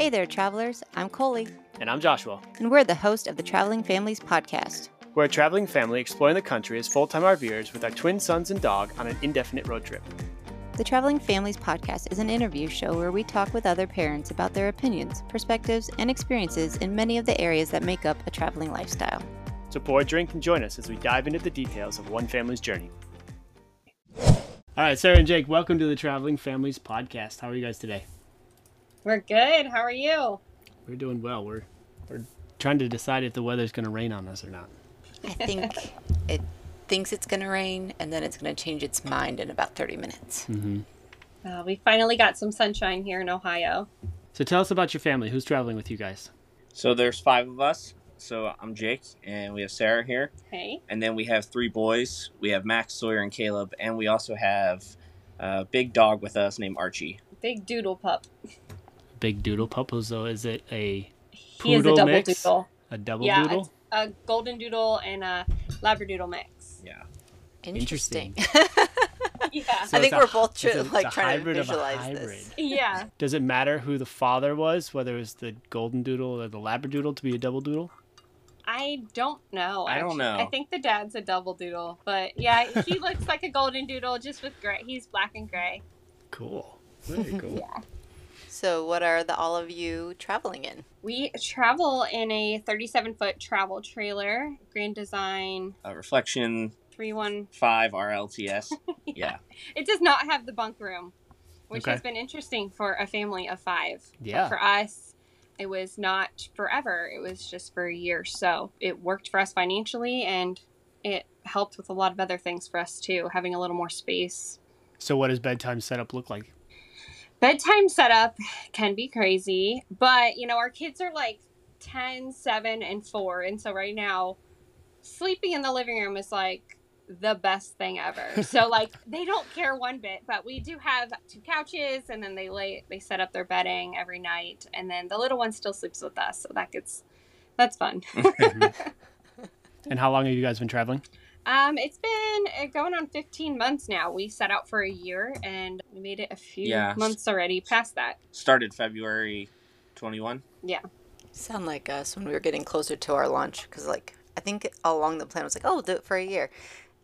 Hey there, travelers. I'm Coley, And I'm Joshua. and we're the host of the Traveling Families podcast. We're a traveling family exploring the country as full time RVers with our twin sons and dog on an indefinite road trip. The Traveling Families podcast is an interview show where we talk with other parents about their opinions, perspectives, and experiences in many of the areas that make up a traveling lifestyle. So pour a drink and join us as we dive into the details of one family's journey. All right, Sarah and Jake, welcome to the Traveling Families podcast. How are you guys today? We're good. How are you? We're doing well. We're, we're trying to decide if the weather's going to rain on us or not. I think it thinks it's going to rain and then it's going to change its mind in about 30 minutes. Mm-hmm. Uh, we finally got some sunshine here in Ohio. So tell us about your family. Who's traveling with you guys? So there's five of us. So I'm Jake, and we have Sarah here, Hey. and then we have three boys. We have Max, Sawyer, and Caleb, and we also have a big dog with us named Archie. Big doodle pup. Big doodle pup. So is it a He is a double mix? doodle. a double Yeah, doodle? A golden doodle and a labradoodle mix. Yeah. Interesting. Yeah. So I think a we're hy- both it's tr- a- like trying to hybrid visualize hybrid. this. yeah. Does it matter who the father was, whether it was the golden doodle or the labradoodle to be a double doodle? I don't know. I don't know. I think the dad's a double doodle, but yeah, he looks like a golden doodle just with gray. He's black and gray. Cool. Very cool. Yeah. So, what are the all of you traveling in? We travel in a 37 foot travel trailer, Grand Design Uh, Reflection 31 5 RLTS. yeah. It does not have the bunk room, which Okay. has been interesting for a family of five. But Yeah. for us, it was not forever. It was just for a year. So it worked for us financially and it helped with a lot of other things for us too, having a little more space. So what does bedtime setup look like? Bedtime setup can be crazy, but you know, our kids are like 10, 7, and 4. And so right now, sleeping in the living room is like the best thing ever. so like they don't care one bit, but we do have two couches and then they lay they set up their bedding every night and then the little one still sleeps with us. So that gets that's fun. And how long have you guys been traveling? Um it's been uh, going on 15 months now. We set out for a year and we made it a few Yeah. months already past that. Started February 21. Yeah. Sound like us when we were getting closer to our launch because, like, I think all along the plan was like, oh, we'll do it for a year.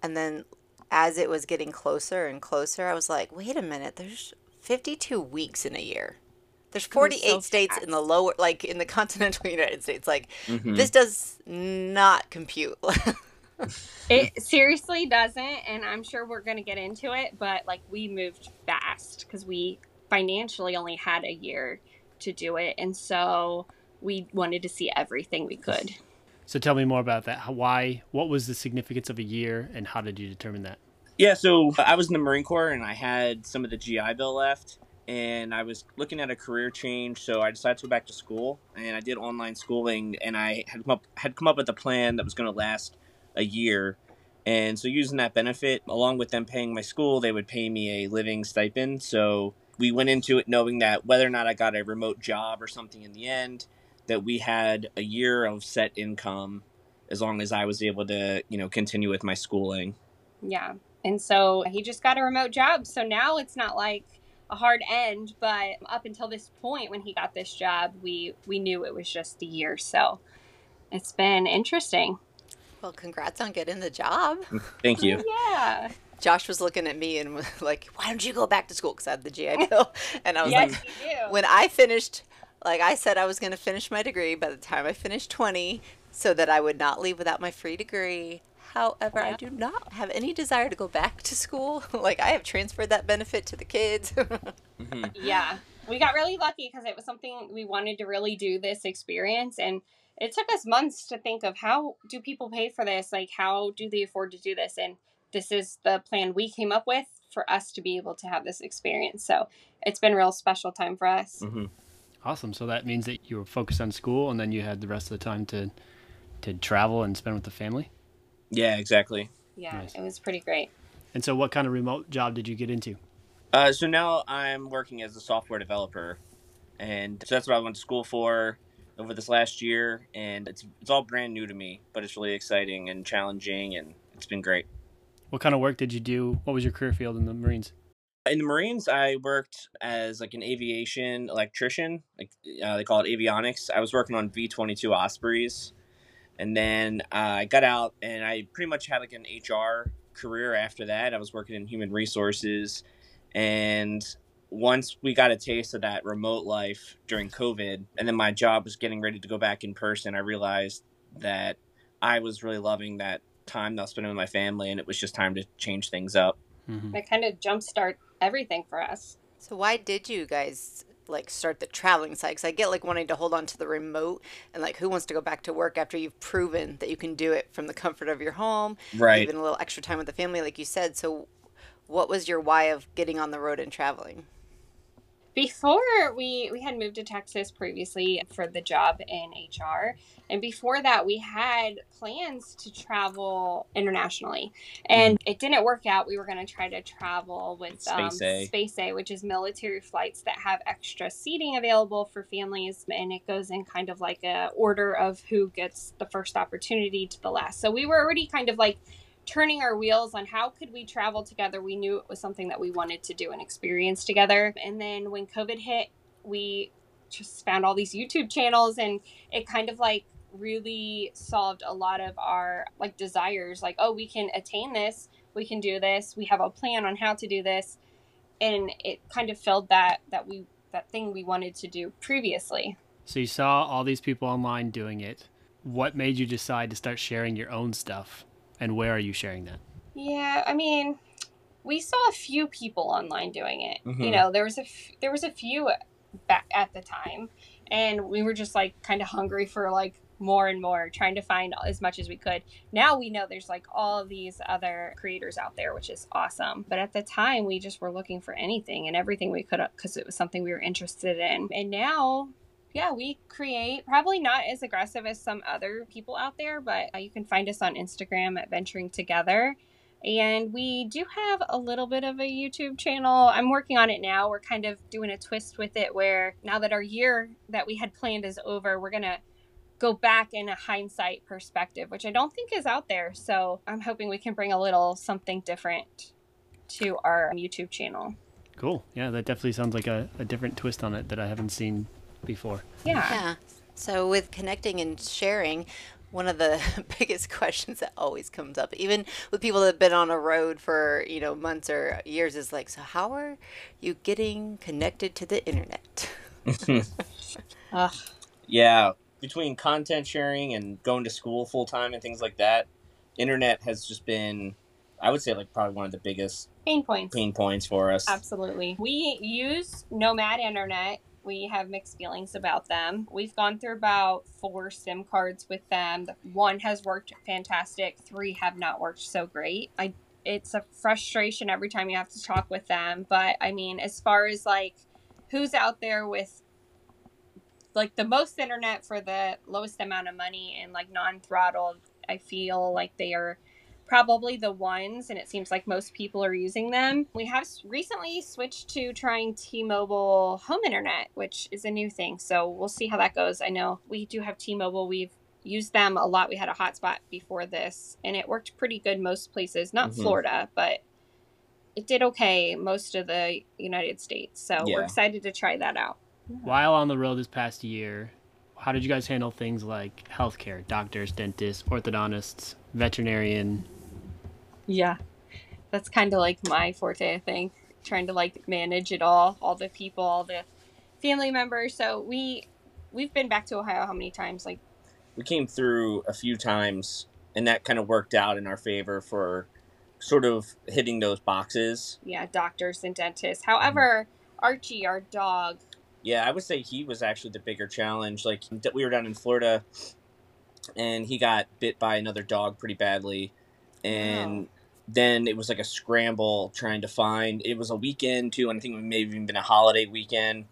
And then as it was getting closer and closer, I was like, wait a minute, there's 52 weeks in a year. There's Going so 48 states in the lower, like in the continental United States. Like, Mhm. this does not compute. It seriously doesn't, and I'm sure we're going to get into it, but like we moved fast because we financially only had a year to do it. And so we wanted to see everything we could. So tell me more about that. Why? What was the significance of a year, and how did you determine that? Yeah, so I was in the Marine Corps and I had some of the GI Bill left, and I was looking at a career change, so I decided to go back to school, and I did online schooling, and I had come up had come up with a plan that was going to last a year, and so using that benefit along with them paying my school, they would pay me a living stipend. So we went into it knowing that whether or not I got a remote job or something in the end, that we had a year of set income as long as I was able to, you know, continue with my schooling. Yeah. And so he just got a remote job. So now it's not like a hard end, but up until this point when he got this job, we we knew it was just a year. So it's been interesting. Well, congrats on getting the job. Thank you. Yeah. Josh was looking at me and was like, why don't you go back to school? Because I had the GI Bill. And I was yes, like, when I finished, like I said, I was going to finish my degree by the time I finished 20 so that I would not leave without my free degree. However, I do not have any desire to go back to school. like, I have transferred that benefit to the kids. Mhm. yeah we got really lucky because it was something we wanted to really do this experience and it took us months to think of how do people pay for this like how do they afford to do this and this is the plan we came up with for us to be able to have this experience so it's been a real special time for us Mhm. Awesome. So that means that you were focused on school, and then you had the rest of the time to to travel and spend with the family. Yeah, exactly. yeah Nice. it was pretty great And so, what kind of remote job did you get into? Uh, so now I'm working as a software developer, and so that's what I went to school for over this last year, and it's it's all brand new to me, but it's really exciting and challenging, and it's been great. What kind of work did you do? What was your career field in the Marines? In the Marines, I worked as like an aviation electrician. Like uh, they call it avionics. I was working on V twenty two Ospreys, and then uh, I got out and I pretty much had like an HR career after that. I was working in human resources, and once we got a taste of that remote life during COVID, and then my job was getting ready to go back in person, I realized that I was really loving that time that I was spending with my family, and it was just time to change things up. Mhm. That kind of jumpstart everything for us. So why did you guys like start the traveling side? Because I get like wanting to hold on to the remote and like who wants to go back to work after you've proven that you can do it from the comfort of your home, Right. even a little extra time with the family, like you said. So what was your why of getting on the road and traveling? Before we we had moved to Texas previously for the job in HR, and before that we had plans to travel internationally, and it didn't work out. We were going to try to travel with um, Space A. Space A, which is military flights that have extra seating available for families, and it goes in kind of like a order of who gets the first opportunity to the last. So we were already kind of like turning our wheels on how could we travel together we knew it was something that we wanted to do and experience together and then when covid hit we just found all these youtube channels and it kind of like really solved a lot of our like desires like oh we can attain this we can do this we have a plan on how to do this and it kind of filled that that we that thing we wanted to do previously So you saw all these people online doing it. What made you decide to start sharing your own stuff? And where are you sharing that? Yeah, I mean, we saw a few people online doing it. You Mhm. know, there was a f- there was a few back at the time, and we were just like kind of hungry for like more and more, trying to find as much as we could. Now we know there's like all of these other creators out there, which is awesome. But at the time, we just were looking for anything and everything we could because it was something we were interested in. And now yeah, we create probably not as aggressive as some other people out there, but uh, you can find us on Instagram at Venturing Together. And we do have a little bit of a YouTube channel. I'm working on it now. We're kind of doing a twist with it where now that our year that we had planned is over, we're going to go back in a hindsight perspective, which I don't think is out there. So I'm hoping we can bring a little something different to our YouTube channel. Cool. Yeah, that definitely sounds like a, a different twist on it that I haven't seen before. Yeah. Yeah. So with connecting and sharing, one of the biggest questions that always comes up, even with people that have been on a road for, you know, months or years is like, so how are you getting connected to the internet? Ugh. yeah, between content sharing and going to school full time and things like that, internet has just been, I would say, like probably one of the biggest Pain points. pain points for us. Absolutely. We use Nomad Internet. We have mixed feelings about them. We've gone through about four SIM cards with them. One has worked fantastic, three have not worked so great. I it's a frustration every time you have to talk with them, but I mean, as far as like who's out there with like the most internet for the lowest amount of money and like non-throttled, I feel like they are probably the ones, and it seems like most people are using them. We have recently switched to trying T Mobile home internet, which is a new thing. So we'll see how that goes. I know we do have T Mobile. We've used them a lot. We had a hotspot before this, and it worked pretty good most places, not Mhm. Florida, but it did okay most of the United States. So we're excited to try that out. While on the road this past year, how did you guys handle things like healthcare, doctors, dentists, orthodontists, veterinarian? Yeah. That's kind of like my forte, I think. Trying to like manage it all, all the people, all the family members. So we we've been back to Ohio how many times? Like we came through a few times, and that kind of worked out in our favor for sort of hitting those boxes. yeah, doctors and dentists. Mm-hmm. However, Archie, our dog, Yeah, I would say he was actually the bigger challenge. Like we were down in Florida, and he got bit by another dog pretty badly, and oh. Then it was like a scramble trying to find. It was a weekend too, and I think it may have even been a holiday weekend,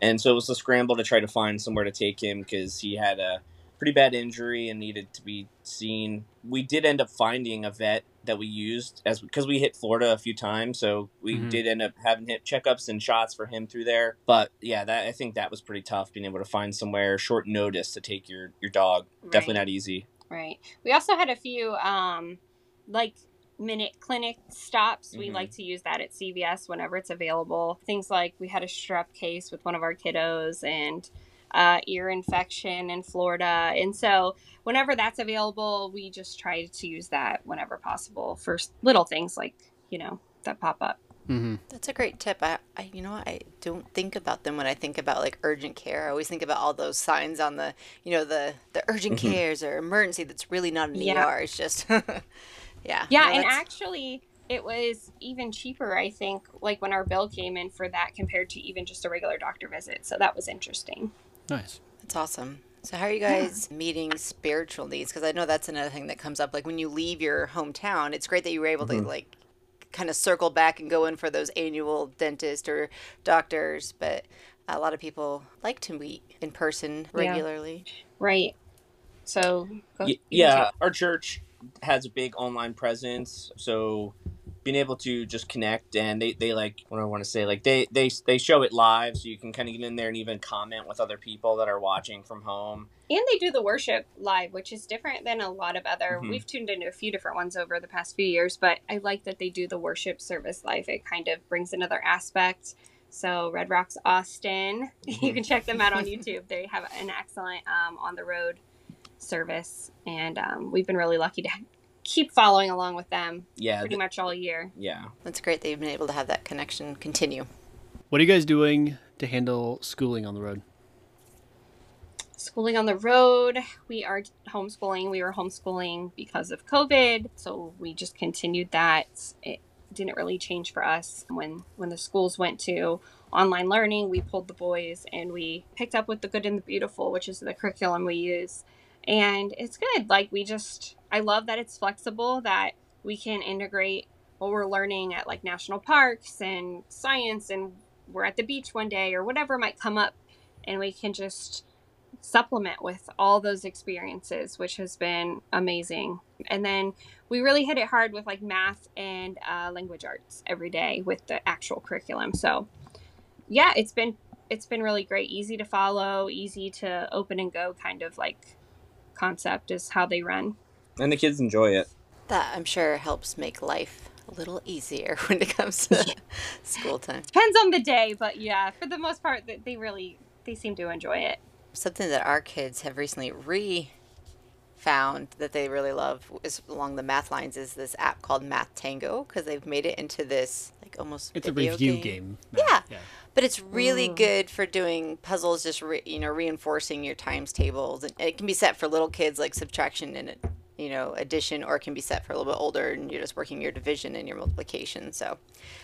and so it was a scramble to try to find somewhere to take him because he had a pretty bad injury and needed to be seen. We did end up finding a vet that we used as because we hit Florida a few times, so we Mhm. did end up having hit checkups and shots for him through there. But yeah, that I think that was pretty tough being able to find somewhere short notice to take your your dog. Definitely not easy. right? We also had a few um like minute clinic stops. We Mhm. like to use that at CVS whenever it's available. Things like we had a strep case with one of our kiddos and uh, ear infection in Florida. And so, whenever that's available, we just try to use that whenever possible for little things like, you know, that pop up. Mm-hmm. That's a great tip. I, I, you know. I don't think about them when I think about like urgent care. I always think about all those signs on the, you know, the the urgent Mhm. cares or emergency. That's really not an Yeah. ER. It's just, yeah. Yeah, No, and that's- actually, it was even cheaper, I think, like when our bill came in for that compared to even just a regular doctor visit. So that was interesting. Nice. That's awesome. So how are you guys meeting spiritual needs? Because I know that's another thing that comes up. Like when you leave your hometown, it's great that you were able to mm-hmm. like kind of circle back and go in for those annual dentist or doctors, but a lot of people like to meet in person Yeah. regularly. Right. So, go, Y- you can yeah, our church has a big online presence, so being able to just connect and they, they like what I want to say like they they they show it live, so you can kind of get in there and even comment with other people that are watching from home. And they do the worship live, which is different than a lot of other. Mhm. We've tuned into a few different ones over the past few years, but I like that they do the worship service live. It kind of brings another aspect. So Red Rocks Austin, you can check them out on YouTube. They have an excellent um, on the road service, and um, we've been really lucky to keep following along with them Yeah, pretty th- much all year. yeah. That's great that you've been able to have that connection continue. What are you guys doing to handle schooling on the road? schooling on the road. We are homeschooling. We were homeschooling because of COVID, so we just continued that. It didn't really change for us when when the schools went to online learning. We pulled the boys and we picked up with the good and the beautiful, which is the curriculum we use. And it's good. Like we just I love that it's flexible that we can integrate what we're learning at like national parks and science and we're at the beach one day or whatever might come up and we can just supplement with all those experiences, which has been amazing. And then we really hit it hard with like math and uh, language arts every day with the actual curriculum. So yeah, it's been it's been really great, easy to follow, easy to open and go kind of like concept is how they run. And the kids enjoy it. That I'm sure helps make life a little easier when it comes to school time. Depends on the day, but yeah, for the most part, they really they seem to enjoy it. something that our kids have recently re found that they really love is along the math lines is this app called Math Tango because they've made it into this like almost It's a review game. Yeah. Yeah. but it's really Mm. good for doing puzzles just re, you know reinforcing your times tables and it can be set for little kids like subtraction and you know addition or it can be set for a little bit older and you're just working your division and your multiplication so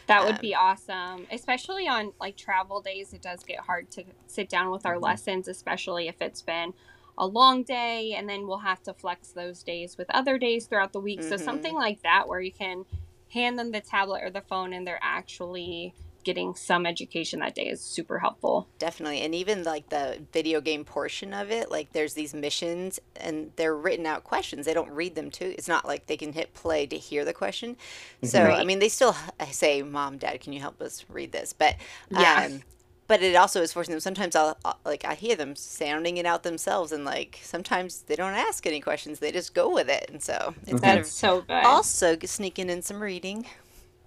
That would Um, be awesome, especially on like travel days. It does get hard to sit down with our Mhm. lessons, especially if it's been a long day, and then we'll have to flex those days with other days throughout the week. So Mhm. something like that, where you can hand them the tablet or the phone, and they're actually getting some education that day, is super helpful. Definitely. And even like the video game portion of it, like there's these missions and they're written out questions. They don't read them too. It's not like they can hit play to hear the question. So, mm-hmm. I mean, they still h- say, Mom, Dad, can you help us read this? But, Yeah. Um, but it also is forcing them. Sometimes I'll, I'll like I hear them sounding it out themselves, and like sometimes they don't ask any questions; they just go with it. And so it's kind of so good. also sneaking in some reading.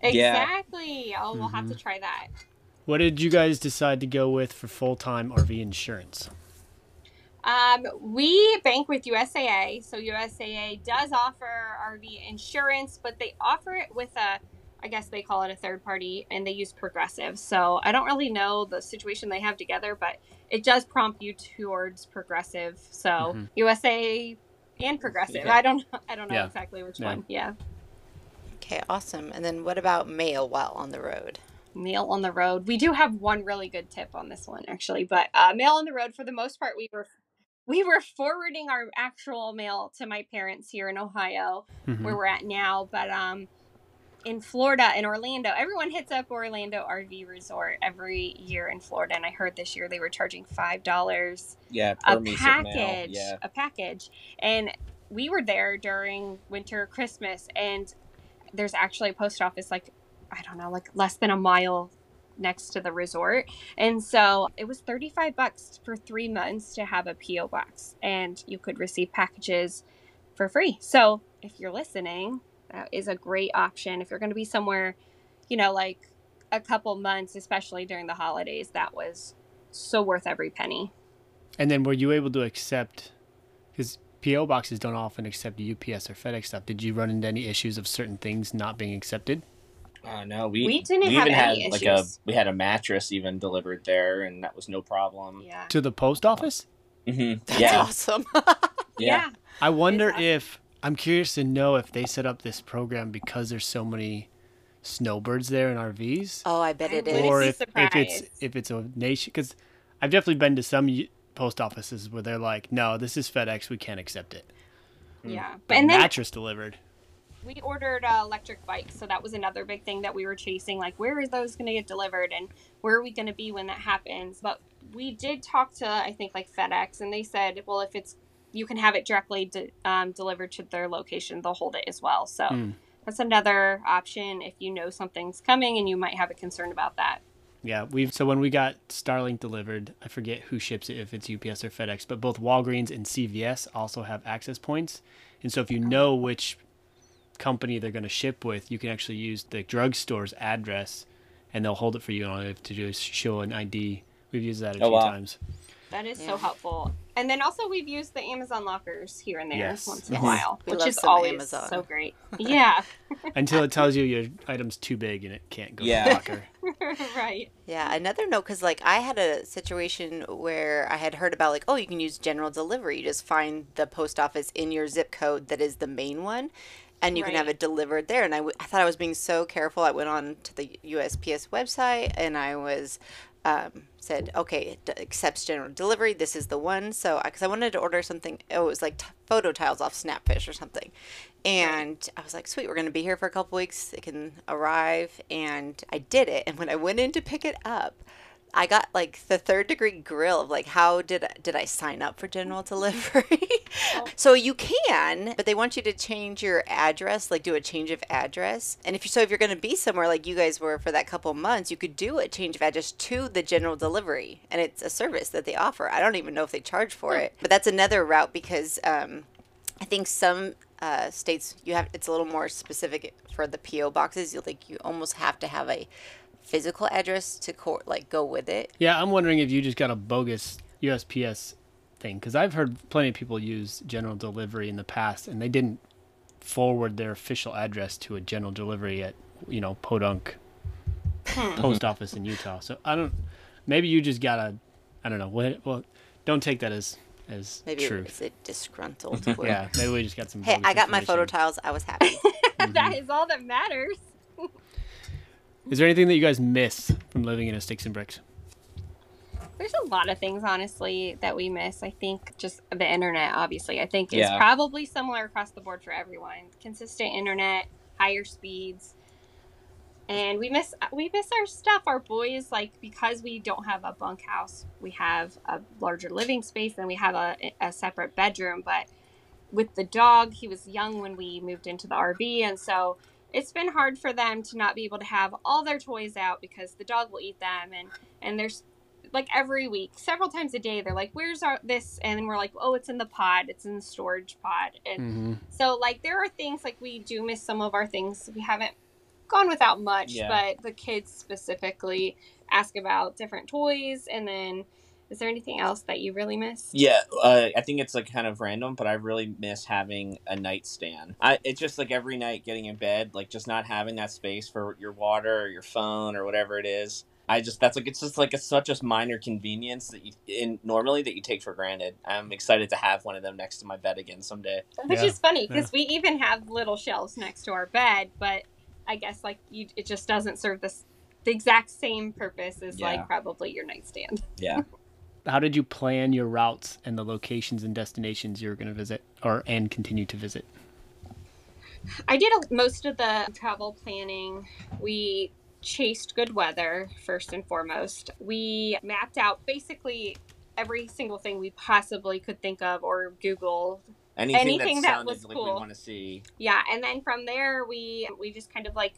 Yeah. exactly. Oh, we'll have to try that. What did you guys decide to go with for full time RV insurance? Um, we bank with USAA, so USAA does offer RV insurance, but they offer it with a, I guess they call it a third party, and they use Progressive. So I don't really know the situation they have together, but it does prompt you towards Progressive. So Mhm. USAA and Progressive. Yeah. I don't, I don't know Yeah. exactly which Yeah. one. Yeah, Okay, awesome. And then what about mail while on the road? mail on the road. We do have one really good tip on this one actually, but uh, mail on the road for the most part we were. We were forwarding our actual mail to my parents here in Ohio, Mhm. where we're at now. But um, in Florida, in Orlando, everyone hits up Orlando RV Resort every year in Florida, and I heard this year they were charging five dollars Yeah, a per piece of mail. package, Yeah. a package, and we were there during winter Christmas, and there's actually a post office like I don't know, like less than a mile next to the resort. And so it was 35 bucks for 3 months to have a PO box and you could receive packages for free. So, if you're listening, That is a great option if you're going to be somewhere, you know, like a couple months, especially during the holidays. That was so worth every penny. And then were you able to accept? Because PO boxes don't often accept UPS or FedEx stuff. Did you run into any issues of certain things not being accepted? Uh, no, we We didn't we have even had any like a we had a mattress even delivered there, and that was no problem. Yeah. To the post office? hmm That's Yeah, awesome. yeah. I wonder awesome. if I'm curious to know if they set up this program because there's so many snowbirds there in RVs, oh, I bet it I is. wouldn't or if, if it's if it's a nation. Because I've definitely been to some post offices where they're like, "No, this is FedEx. We can't accept it." Yeah. But And then mattress delivered. we ordered uh, electric bikes, so that was another big thing that we were chasing. Like, where are those going to get delivered, and where are we going to be when that happens? But we did talk to, I think, like FedEx, and they said, well, if it's you can have it directly de- um, delivered to their location, they'll hold it as well. So Hmm. that's another option if you know something's coming and you might have a concern about that. Yeah, we've so when we got Starlink delivered, I forget who ships it if it's UPS or FedEx, but both Walgreens and CVS also have access points. And so if you know which company they're going to ship with, you can actually use the drugstore's address and they'll hold it for you. You don't have to just show an ID. We've used that a Oh, few wow. times. That is Yeah. so helpful. And then also we've used the Amazon lockers here and there Yes. once in a while, We which is some always Amazon. so great. Yeah, Until it tells you your item's too big and it can't go Yeah. in the locker. right. Yeah, another note because like I had a situation where I had heard about like oh you can use general delivery. You just find the post office in your zip code that is the main one, and you can have it delivered there. And I, w- I thought I was being so careful. I went on to the USPS website and I was um, said okay it d- accepts general delivery. This is the one. So because I wanted to order something, oh it was like t- photo tiles off Snapfish or something. And I was like, sweet, we're going to be here for a couple weeks. It can arrive. And I did it. And when I went in to pick it up, I got like the third degree grill of like, how did I, did I sign up for general delivery? so you can, but they want you to change your address, like do a change of address. And if you so if you're going to be somewhere like you guys were for that couple months, you could do a change of address to the general delivery, and it's a service that they offer. I don't even know if they charge for it, but that's another route because um, I think some uh, states you have it's a little more specific for the PO boxes. You like you almost have to have a physical address to court, like go with it. Yeah, I'm wondering if you just got a bogus USPS thing because I've heard plenty of people use general delivery in the past and they didn't forward their official address to a general delivery at you know Podunk hmm. post office in Utah. So I don't. Maybe you just got a. I don't know. What? Well, don't take that as as Maybe truth. it's a disgruntled. Yeah, maybe we just got some. Hey, I got my photo tiles. I was happy. that mm-hmm. is all that matters. Is there anything that you guys miss from living in a sticks and bricks? There's a lot of things, honestly, that we miss. I think just the internet, obviously, I think is Yeah. probably similar across the board for everyone. Consistent internet, higher speeds, and we miss we miss our stuff. Our boys, like because we don't have a bunkhouse, we have a larger living space, and we have a, a separate bedroom. But with the dog, he was young when we moved into the RV, and so it's been hard for them to not be able to have all their toys out because the dog will eat them and and there's like every week several times a day they're like where's our this and we're like oh it's in the pod it's in the storage pod and Mm-hmm. so like there are things like we do miss some of our things we haven't gone without much Yeah. but the kids specifically ask about different toys and then is there anything else that you really miss Yeah, uh, I think it's like kind of random, but I really miss having a nightstand. I it's just like every night getting in bed, like just not having that space for your water or your phone or whatever it is. I just that's like it's just like it's such a minor convenience that you in normally that you take for granted. I'm excited to have one of them next to my bed again someday. which Yeah, is funny because we even have little shelves next to our bed but i guess like you it just doesn't serve this the exact same purpose as Yeah. like probably your nightstand Yeah. How did you plan your routes and the locations and destinations you were going to visit or and continue to visit? i did a, most of the travel planning. We chased good weather first and foremost. We mapped out basically every single thing we possibly could think of or google. Anything, Anything that that sounded was like we want to see. yeah and then from there we we just kind of like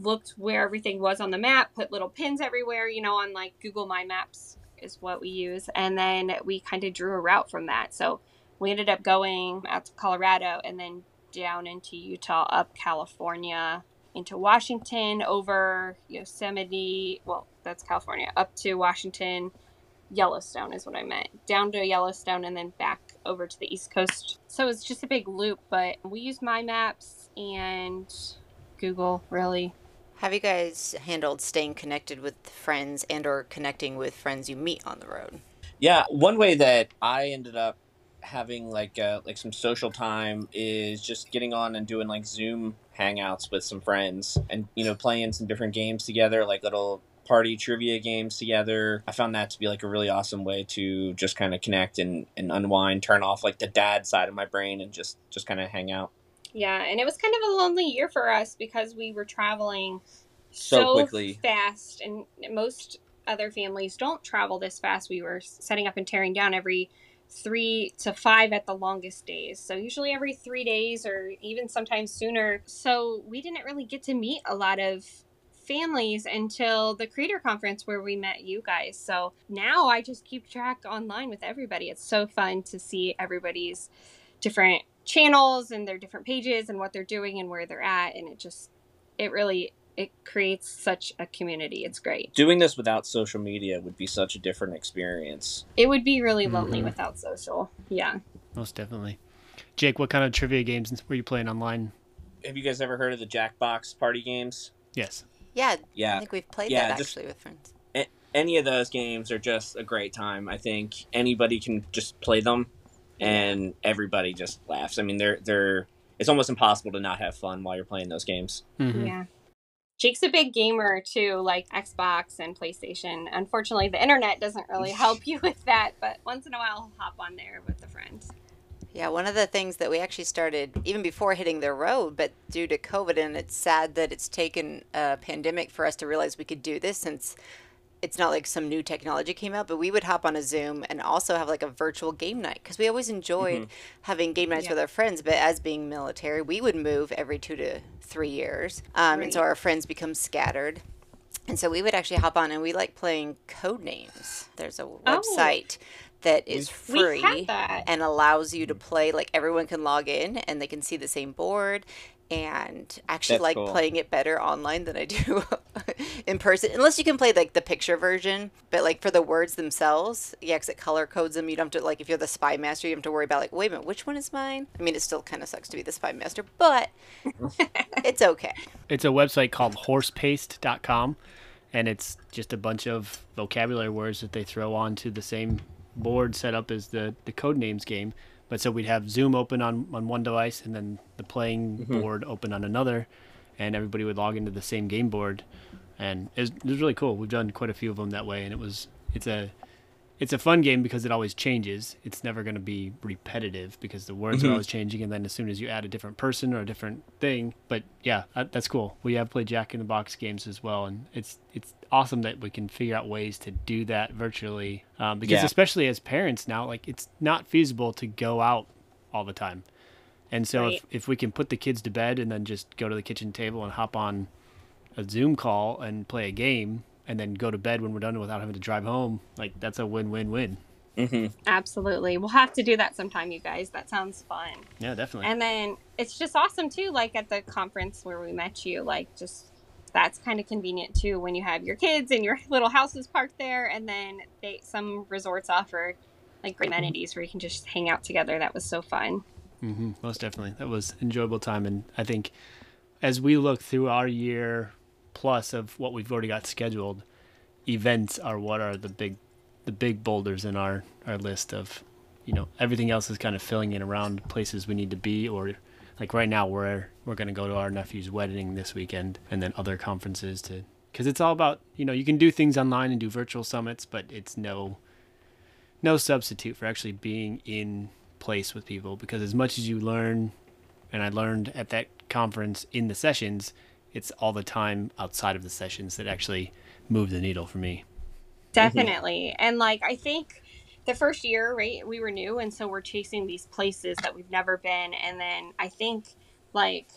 looked where everything was on the map put little pins everywhere you know on like google my maps is what we use and then we kind of drew a route from that so we ended up going out to colorado and then down into Utah, up California, into Washington, over Yosemite. Well, that's California, up to Washington. Yellowstone is what I meant. Down to Yellowstone and then back over to the East Coast. So it's just a big loop, but we use My Maps and Google, really. Have you guys handled staying connected with friends and or connecting with friends you meet on the road? Yeah, one way that I ended up having like uh, like some social time is just getting on and doing like Zoom hangouts with some friends and you know playing some different games together, like little party trivia games together. I found that to be like a really awesome way to just kind of connect and, and unwind, turn off like the dad side of my brain and just just kind of hang out. Yeah, and it was kind of a lonely year for us because we were traveling So so, quickly. fast, and most other families don't travel this fast. We were setting up and tearing down every three to five at the longest days. So usually every three days or even sometimes sooner. So we didn't really get to meet a lot of families until the creator conference where we met you guys. So now I just keep track online with everybody. It's so fun to see everybody's different channels and their different pages and what they're doing and where they're at and it just it really it creates such a community. It's great. Doing this without social media would be such a different experience. It would be really lonely Mhm. without social. Yeah. Most definitely. Jake, what kind of trivia games were you playing online? Have you guys ever heard of the Jackbox party games? Yes. Yeah, Yeah. I think we've played Yeah, that just- actually with friends. any of those games are just a great time. I think anybody can just play them, and everybody just laughs. I mean, they're they're. It's almost impossible to not have fun while you're playing those games. Mhm. Yeah. Jake's a big gamer too, like Xbox and PlayStation. Unfortunately, the internet doesn't really help you with that, but once in a while, I'll hop on there with a friend. Yeah, one of the things that we actually started even before hitting the road, but due to COVID, and it's sad that it's taken a pandemic for us to realize we could do this since it's not like some new technology came out, but we would hop on a Zoom and also have like a virtual game night because we always enjoyed having game nights Yeah. with our friends. But as being military, we would move every two to three years. Um, And so our friends become scattered. And so we would actually hop on and we like playing code names. There's a website that is free that. and allows you to play like everyone can log in and they can see the same board and actually That's like cool. playing it better online than I do in person unless you can play like the picture version but like for the words themselves yeah 'cause it color codes them you don't have to like if you're the spy master you don't have to worry about like wait a minute which one is mine I mean it still kind of sucks to be the spy master but it's okay It's a website called horsepaste.com, and it's just a bunch of vocabulary words that they throw onto the same board set up as the, the code names game. But so we'd have Zoom open on, on one device and then the playing mm-hmm. board open on another, and everybody would log into the same game board. And it was, it was really cool. We've done quite a few of them that way, and it was it's a it's a fun game because it always changes. It's never going to be repetitive because the words are Mhm. always changing, and then as soon as you add a different person or a different thing, but yeah, that's cool. We have played Jack in the Box games as well, and it's it's awesome that we can figure out ways to do that virtually. Um, because Yeah. especially as parents now, like it's not feasible to go out all the time, and so Right. if if we can put the kids to bed and then just go to the kitchen table and hop on a Zoom call and play a game and then go to bed when we're done without having to drive home, like that's a win-win-win. hmm Absolutely. We'll have to do that sometime, you guys. That sounds fun. Yeah, definitely. And then it's just awesome too, like at the conference where we met you, like just that's kind of convenient too when you have your kids and your little houses parked there and then they some resorts offer like great amenities where you can just hang out together. That was so fun. hmm most definitely, that was enjoyable time, and I think as we look through our year plus of what we've already got scheduled, events are what are the big, the big boulders in our our list of, you know, everything else is kind of filling in around places we need to be or. Like right now, we're we're gonna go to our nephew's wedding this weekend, and then other conferences to, because it's all about you know you can do things online and do virtual summits, but it's no, no substitute for actually being in place with people because as much as you learn and I learned at that conference in the sessions, it's all the time outside of the sessions that actually move the needle for me. Definitely. And like I think the first year, right, we were new and so we're chasing these places that we've never been and then I think like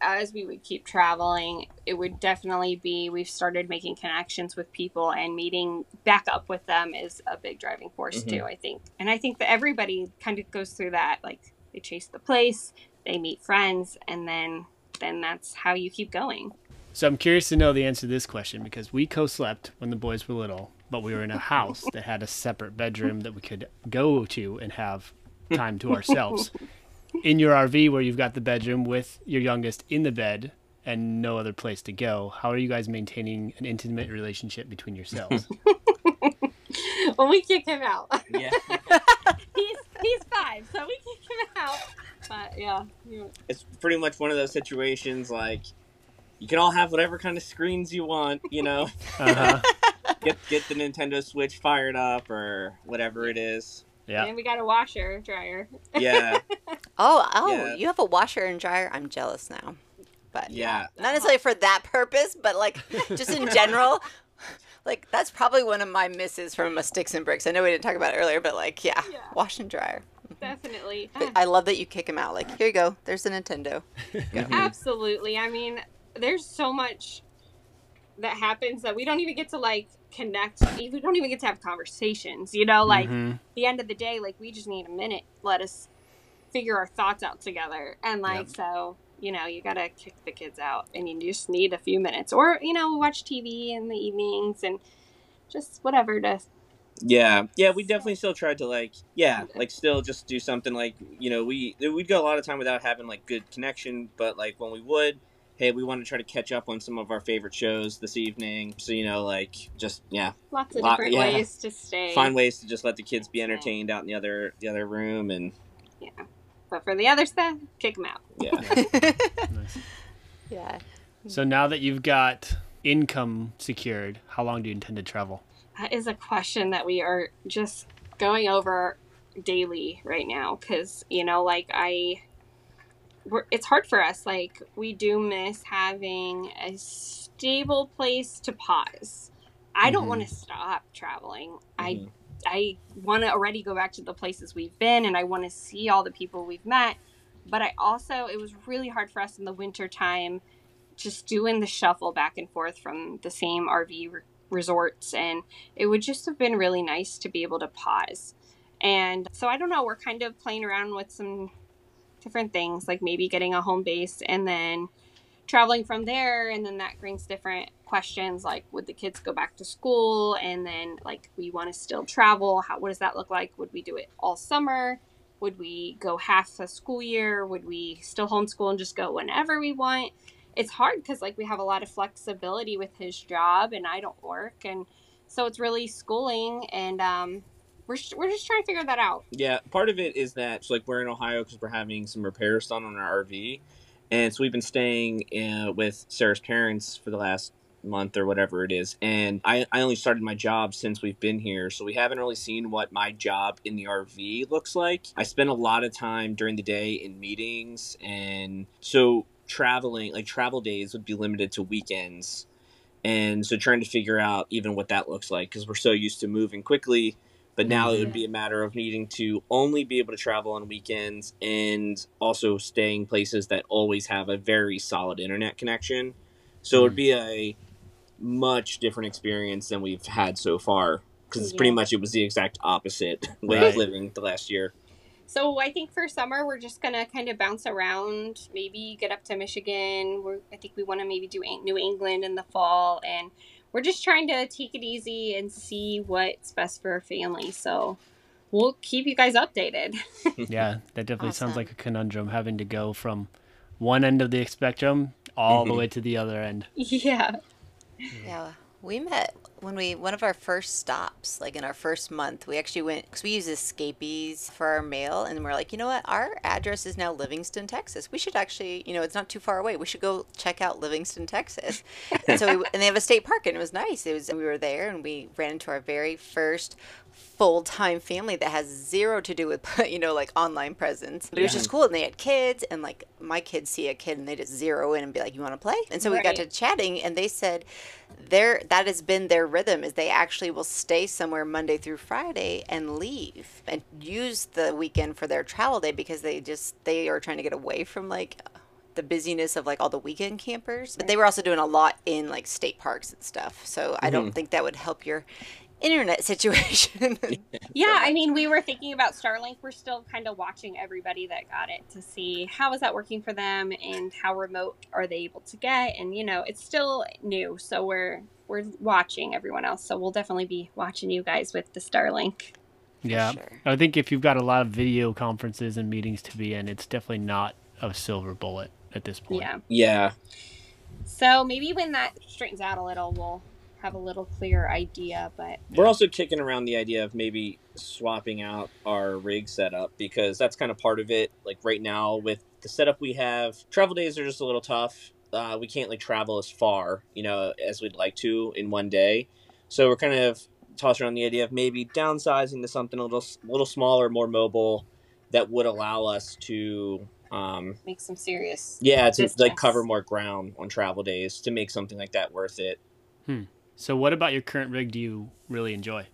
as we would keep traveling, it would definitely be we've started making connections with people and meeting back up with them is a big driving force Mhm. too, I think. And I think that everybody kind of goes through that like they chase the place, they meet friends, and then then that's how you keep going. So I'm curious to know the answer to this question because we co-slept when the boys were little, but we were in a house that had a separate bedroom that we could go to and have time to ourselves. In your RV where you've got the bedroom with your youngest in the bed and no other place to go, how are you guys maintaining an intimate relationship between yourselves? well, we kick him out. Yeah. he's he's five, so we kick him out. But yeah, you- it's pretty much one of those situations like you can all have whatever kind of screens you want, you know. Uh-huh. get get the Nintendo Switch fired up or whatever it is. Yeah. and we got a washer dryer. Yeah, Oh, oh, Yeah. you have a washer and dryer. I'm jealous now. But yeah. not necessarily for that purpose, but like just in general. Like that's probably one of my misses from a sticks and bricks. I know we didn't talk about it earlier, but like yeah, Yeah. wash and dryer. Definitely. But I love that you kick him out. Like here you go. There's the Nintendo. Mhm. Absolutely. I mean, there's so much that happens that we don't even get to like connect. We don't even get to have conversations. You know, like Mhm. the end of the day, like we just need a minute. Let us figure our thoughts out together. And like Yep. so, you know, you gotta kick the kids out, and you just need a few minutes, or you know, watch TV in the evenings and just whatever to. Yeah, yeah, we definitely still tried to like, yeah, like still just do something like, you know, we we'd go a lot of time without having like good connection, but like when we would, hey, we want to try to catch up on some of our favorite shows this evening. So you know, like just yeah, Lots of Lot- different yeah. ways to stay. find ways to just let the kids be entertained out in the other the other room, and Yeah. But for the other stuff, kick them out. yeah, Nice. yeah. So now that you've got income secured, how long do you intend to travel? That is a question that we are just going over daily right now because, you know, like I. We're, it's hard for us. Like, we do miss having a stable place to pause. I don't Mhm. want to stop traveling. I Mhm. I want to already go back to the places we've been and I want to see all the people we've met. But I also, it was really hard for us in the winter time just doing the shuffle back and forth from the same RV re- resorts. And it would just have been really nice to be able to pause. And so I don't know, we're kind of playing around with some different things, like maybe getting a home base and then traveling from there and then that brings different questions like would the kids go back to school? And then like we want to still travel. How what does that look like? Would we do it all summer? Would we go half a school year? Would we still homeschool and just go whenever we want? It's hard because like we have a lot of flexibility with his job and i don't work and so it's really schooling and um we're, we're just trying to figure that out. Yeah. Part of it is that like we're in Ohio because we're having some repairs done on our RV, and so we've been staying uh, with Sarah's parents for the last month or whatever it is. And I, I only started my job since we've been here. So we haven't really seen what my job in the rv looks like. I spend a lot of time during the day in meetings. And so traveling like travel days would be limited to weekends. And so trying to figure out even what that looks like because we're so used to moving quickly but now it would be a matter of needing to only be able to travel on weekends and also staying places that always have a very solid internet connection so it would mm-hmm. be a much different experience than we've had so far because it's pretty much it was the exact opposite way Right. of living the last year So I think for summer we're just gonna kind of bounce around. Maybe get up to Michigan. We're, I think we want to maybe do New England in the fall, and we're just trying to take it easy and see what's best for our family. So we'll keep you guys updated. Yeah, that definitely sounds like a conundrum having to go from one end of the spectrum all the Mhm. way to the other end. yeah. Yeah, we met when we one of our first stops, like in our first month. We actually went because we use Escapees for our mail, and we're like, you know what? Our address is now Livingston, Texas. We should actually, you know, it's not too far away. We should go check out Livingston, Texas. and so, we, and they have a state park, and it was nice. It was we were there, and we ran into our very first full time family that has zero to do with you know like online presence. But it was just cool, and they had kids, and like my kids see a kid, and they just zero in and be like, "You want to play?" And so we got to chatting, and they said their that has been their rhythm is they actually will stay somewhere Monday through Friday and leave and use the weekend for their travel day because they just they are trying to get away from like the busyness of like all the weekend campers. But they were also doing a lot in like state parks and stuff. So I don't mm-hmm. think that would help your internet situation. Yeah, I mean, we were thinking about Starlink. We're still kind of watching everybody that got it to see how is that working for them and how remote are they able to get. And you know, it's still new, so we're we're watching everyone else. So we'll definitely be watching you guys with the Starlink. Yeah, sure. I think if you've got a lot of video conferences and meetings to be in, it's definitely not a silver bullet at this point. Yeah. Yeah. So maybe when that straightens out a little, we'll have a little clearer idea. But We're also kicking around the idea of maybe swapping out our rig setup because that's kind of part of it. Like right now with the setup we have, travel days are just a little tough. Uh, we can't like travel as far, you know, as we'd like to in one day. So we're kind of tossing around the idea of maybe downsizing to something a little, little smaller, more mobile, that would allow us to, um, make some serious. yeah, to like cover more ground on travel days to make something like that worth it. So, what about your current rig do you really enjoy?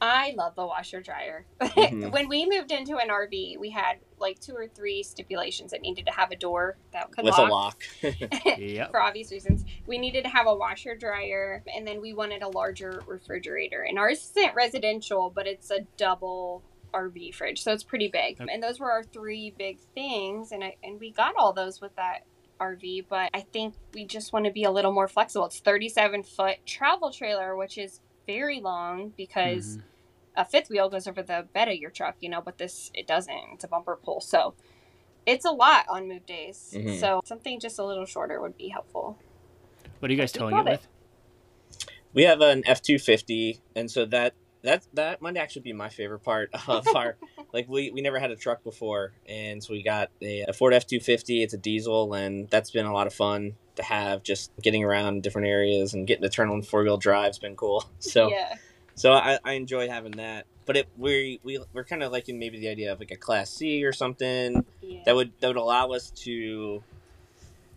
I love the washer dryer. Mhm. when we moved into an RV, we had like two or three stipulations that needed to have a door that could with lock. a lock. Yep. for obvious reasons. We needed to have a washer dryer, and then we wanted a larger refrigerator. And ours isn't residential, but it's a double RV fridge, so it's pretty big. Okay. And those were our three big things, and I and we got all those with that RV. But I think we just want to be a little more flexible. It's 37 foot travel trailer, which is very long because Mhm. a fifth wheel goes over the bed of your truck, you know, but this it doesn't. It's a bumper pull, so it's a lot on move days. Mhm. So something just a little shorter would be helpful. What are you guys towing it love it. with? we have an F two fifty, and so that that that might actually be my favorite part of our like we we never had a truck before, and so we got a, a Ford F two fifty. It's a diesel, and that's been a lot of fun to have. Just getting around different areas and getting to turn on four wheel drive's been cool. So yeah, so I, I enjoy having that. But it we we we're kind of liking maybe the idea of like a Class C or something yeah. that would that would allow us to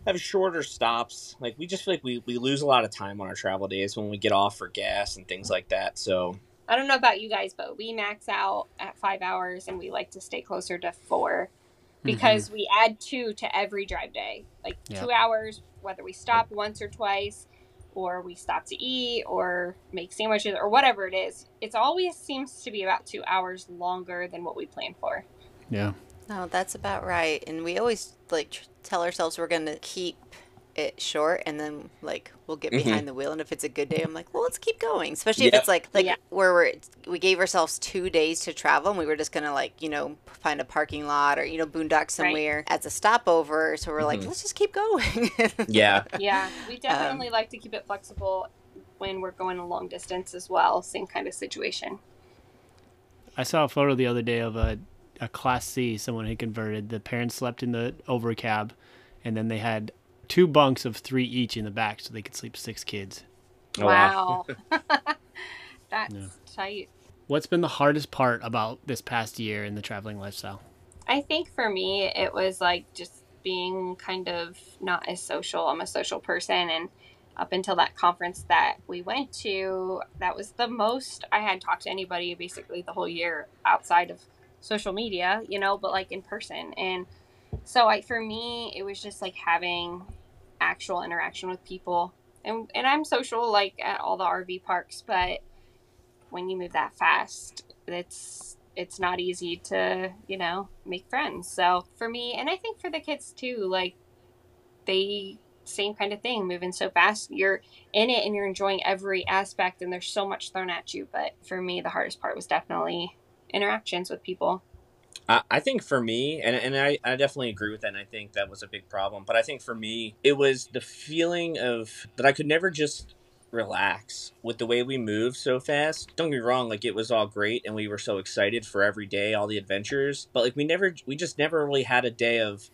have shorter stops. Like we just feel like we, we lose a lot of time on our travel days when we get off for gas and things like that. So I don't know about you guys, but we max out at five hours, and we like to stay closer to four mm-hmm. because we add two to every drive day, like Yeah. two hours, whether we stop once or twice. Or we stop to eat, or make sandwiches, or whatever it is. It always seems to be about two hours longer than what we planned for. Yeah. No, that's about right. And we always like tr- tell ourselves we're going to keep it short and then like we'll get Mhm. behind the wheel and if it's a good day I'm like, "Well, let's keep going." Especially if it's like like Yeah. where we're we gave ourselves 2 days to travel and we were just going to like, you know, find a parking lot or you know, boondock somewhere as a stopover. So we're like, Mhm. "Let's just keep going." yeah, Yeah, we definitely like to keep it flexible when we're going a long distance as well. Same kind of situation. I saw a photo the other day of a, a Class C someone had converted. The parents slept in the over cab, and then they had two bunks of three each in the back so they could sleep six kids. Oh, wow. wow. That's Yeah. tight. What's been the hardest part about this past year in the traveling lifestyle? I think for me, it was like just being kind of not as social. I'm a social person, and up until that conference that we went to, that was the most I had talked to anybody basically the whole year outside of social media, you know, but like in person. And so, I for me, it was just like having actual interaction with people. And, and I'm social like at all the RV parks, but when you move that fast, it's it's not easy to you know make friends. So for me and i think for the kids too like they same kind of thing moving so fast. You're in it and you're enjoying every aspect and there's so much thrown at you. But for me the hardest part was definitely interactions with people I, I think for me, and, and I, I definitely agree with that, and I think that was a big problem. But I think for me, it was the feeling of that I could never just relax with the way we moved so fast. Don't get me wrong, like it was all great, and we were so excited for every day, all the adventures. But like we never, we just never really had a day of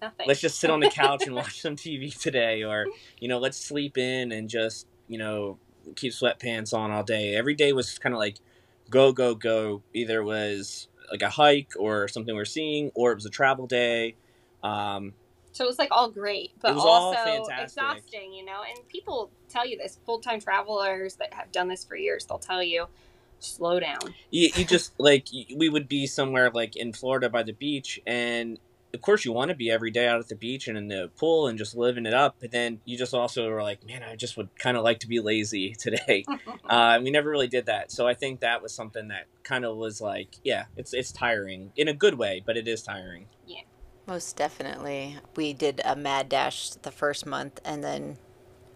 nothing let's just sit on the couch and watch some TV today, or you know, let's sleep in and just you know keep sweatpants on all day. Every day was kind of like go go go. Either was like a hike or something we're seeing, or it was a travel day. Um, so it was like all great but It was all also exhausting you know? And people tell you this full-time travelers that have done this for years they'll tell you slow down. You, you just like we would be somewhere like in Florida by the beach and of course you want to be every day out at the beach and in the pool and just living it up but then you just also are like man i just would kind of like to be lazy today. Uh, and we never really did that so i think that was something that kind of was like yeah it's it's tiring in a good way but it is tiring. Yeah. Most definitely. We did a mad dash the first month and then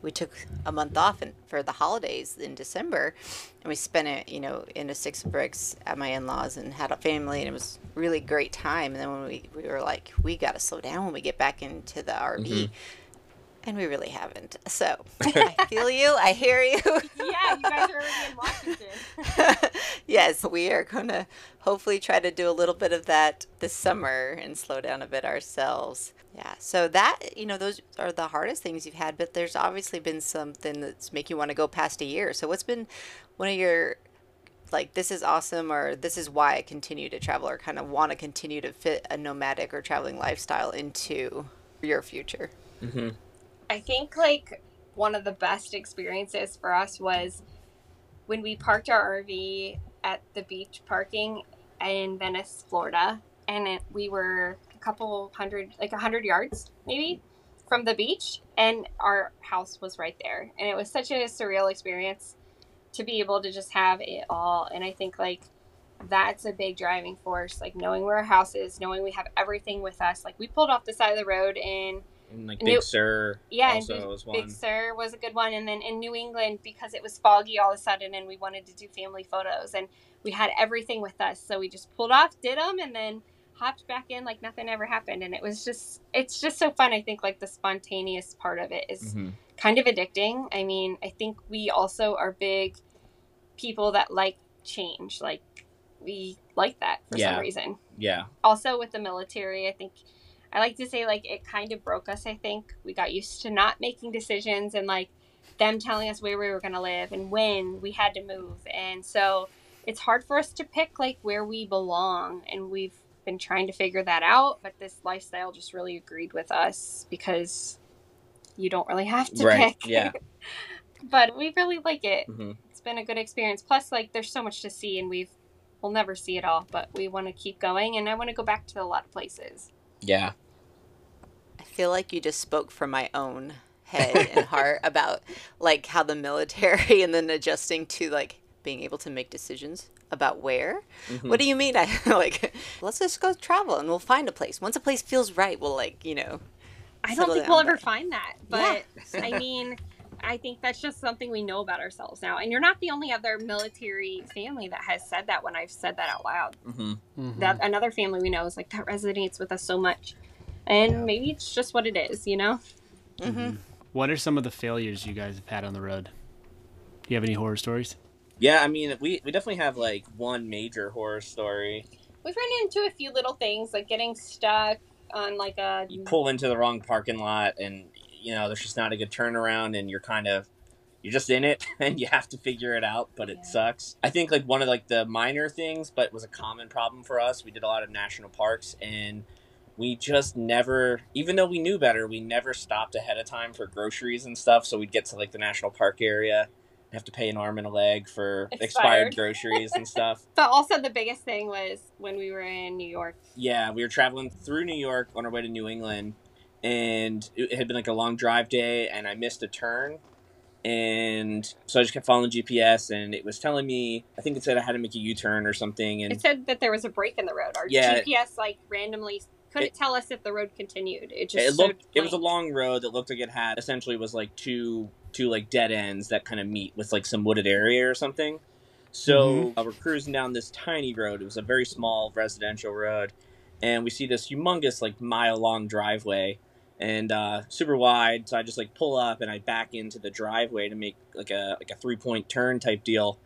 we took a month off in, for the holidays in December and we spent it, you know, in a six bricks at my in-laws and had a family and it was really great time. And then when we, we were like, we got to slow down when we get back into the RV. Mhm. And we really haven't. So I feel you. I hear you. yeah, you guys are already in Washington. yes, we are going to hopefully try to do a little bit of that this summer and slow down a bit ourselves. Yeah, so that, you know, those are the hardest things you've had, but there's obviously been something that's make you want to go past a year. So what's been one of your like this is awesome or this is why I continue to travel or kind of want to continue to fit a nomadic or traveling lifestyle into your future? hmm I think like one of the best experiences for us was when we parked our RV at the beach parking in Venice, Florida, and it, we were a couple hundred, like a hundred yards maybe from the beach, and our house was right there, and it was such a surreal experience to be able to just have it all. And I think like that's a big driving force, like knowing where our house is, knowing we have everything with us. Like we pulled off the side of the road in and like Big Sur yeah, also Big, was one Big Sur was a good one. And then in New England, because it was foggy all of a sudden and we wanted to do family photos and we had everything with us. So we just pulled off, did them, and then hopped back in like nothing ever happened. And it was just, it's just so fun. I think like the spontaneous part of it is Mhm. Kind of addicting. I mean, I think we also are big people that like change. Like we like that for Yeah. some reason yeah also with the military i think i like to say like it kind of broke us i think we got used to not making decisions and like them telling us where we were going to live and when we had to move and so it's hard for us to pick like where we belong and we've been trying to figure that out but this lifestyle just really agreed with us because you don't really have to Right, pick yeah. but we really like it hmm it's been a good experience. Plus, like, there's so much to see, and we've we'll never see it all, but we want to keep going, and I want to go back to a lot of places. yeah I feel like you just spoke from my own head and heart about like how the military and then adjusting to like being able to make decisions about where. Mhm. What do you mean? I like let's just go travel and we'll find a place. Once a place feels right, we'll like, you know. I don't think down, we'll ever but- find that, Yeah. but I mean, I think that's just something we know about ourselves now. And you're not the only other military family that has said that when I've said that out loud. hmm Mhm. That another family we know is like that resonates with us so much. And maybe it's just what it is, you know? Mm-hmm. What are some of the failures you guys have had on the road? Do you have any horror stories? yeah i mean we, we definitely have like one major horror story We've run into a few little things like getting stuck on like a you pull into the wrong parking lot and you know there's just not a good turnaround and you're kind of you're just in it and you have to figure it out but it Yeah. sucks i think like one of like the minor things but was a common problem for us we did a lot of national parks and we just never even though we knew better we never stopped ahead of time for groceries and stuff so we'd get to like the national park area have to pay an arm and a leg for expired, Expired. groceries and stuff But also the biggest thing was when we were in New York. yeah, we were traveling through New York on our way to New England, and it had been like a long drive day, and I missed a turn, and so I just kept following GPS, and it was telling me, I think it said I had to make a U turn or something, and It said that there was a break in the road. Our Yeah. GPS like randomly couldn't It- tell us if the road continued. It just it looked it was a long road that looked like it had essentially was like two two like dead ends that kind of meet with like some wooded area or something. So uh, we're cruising down this tiny road. It was a very small residential road and we see this humongous like mile long driveway and uh, super wide. So i just like pull up and i back into the driveway to make like a like a three point turn type deal.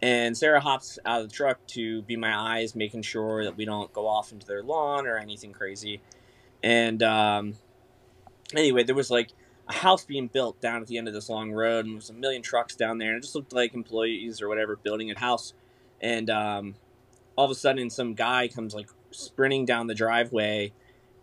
And sarah hops out of the truck to be my eyes making sure that we don't go off into their lawn or anything crazy. And um, anyway, there was like a house being built down at the end of this long road, and there was a million trucks down there, and it just looked like employees or whatever building a house. And um, all of a sudden, some guy comes like sprinting down the driveway,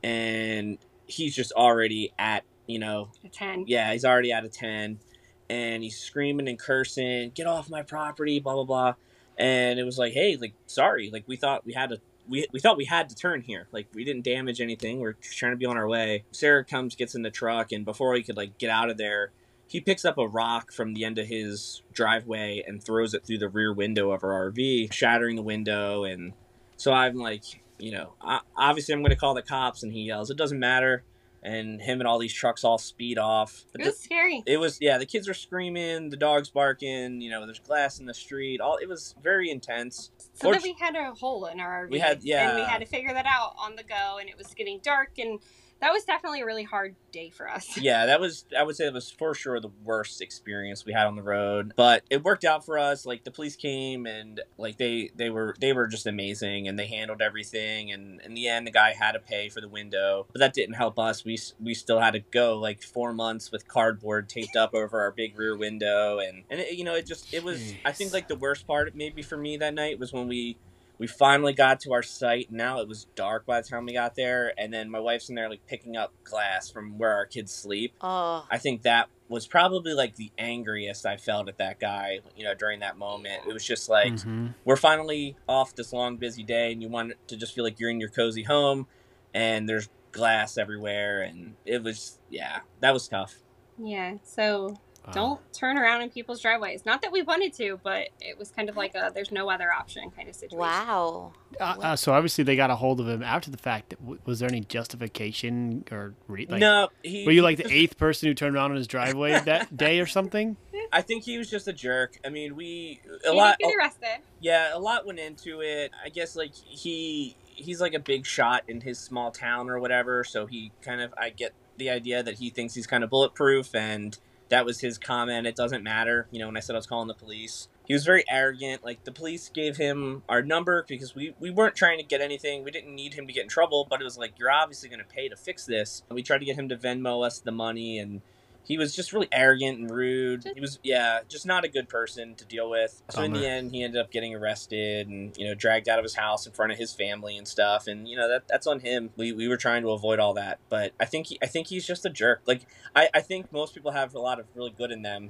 and he's just already at you know a ten. yeah, he's already at a 10. And he's screaming and cursing, get off my property, blah, blah, blah. And it was like, hey, like, sorry. Like, we thought we had a we we thought we had to turn here. Like we didn't damage anything. We're trying to be on our way. Sarah comes, gets in the truck, and before we could like get out of there, he picks up a rock from the end of his driveway and throws it through the rear window of our RV, shattering the window. And so I'm like, you know, I, obviously I'm going to call the cops. And he yells, "It doesn't matter." And him and all these trucks all speed off. But It the- was scary. it was yeah the kids are screaming the dogs barking you know there's glass in the street all it was very intense So then we had a hole in our RV. We had- yeah. And we had to figure that out on the go, and it was getting dark, and that was definitely a really hard day for us. yeah that was i would say that was for sure the worst experience we had on the road but it worked out for us. Like the police came and like they they were they were just amazing and they handled everything and in the end the guy had to pay for the window but that didn't help us. We we still had to go like four months with cardboard taped up over our big rear window and and it, you know it just it was i think like the worst part maybe for me that night was when we we finally got to our site. Now it was dark by the time we got there, and then my wife's in there like picking up glass from where our kids sleep. Oh, I think that was probably like the angriest I felt at that guy, you know, during that moment. It was just like Mhm. we're finally off this long busy day and you want to just feel like you're in your cozy home and there's glass everywhere and it was yeah, that was tough. Yeah, so Wow. Don't turn around in people's driveways. Not that we wanted to, but it was kind of like a there's no other option kind of situation. wow. Uh, uh, so obviously they got a hold of him after the fact. Was there any justification or re- like, no, he were you like the eighth person who turned around on his driveway that day or something? I think he was just a jerk. I mean, we a He lot did get arrested. Yeah, a lot went into it. I guess like he he's like a big shot in his small town or whatever, so he kind of I get the idea that he thinks he's kind of bulletproof and that was his comment. It doesn't matter, you know, when I said I was calling the police. He was very arrogant. Like the police gave him our number because we, we weren't trying to get anything. We didn't need him to get in trouble, but it was like you're obviously going to pay to fix this. And We tried to get him to Venmo us the money and he was just really arrogant and rude. He was, yeah, just not a good person to deal with. So in the end, he ended up getting arrested and you know dragged out of his house in front of his family and stuff. And you know that that's on him. We, we were trying to avoid all that, but I think he, I think he's just a jerk. Like I, I think most people have a lot of really good in them,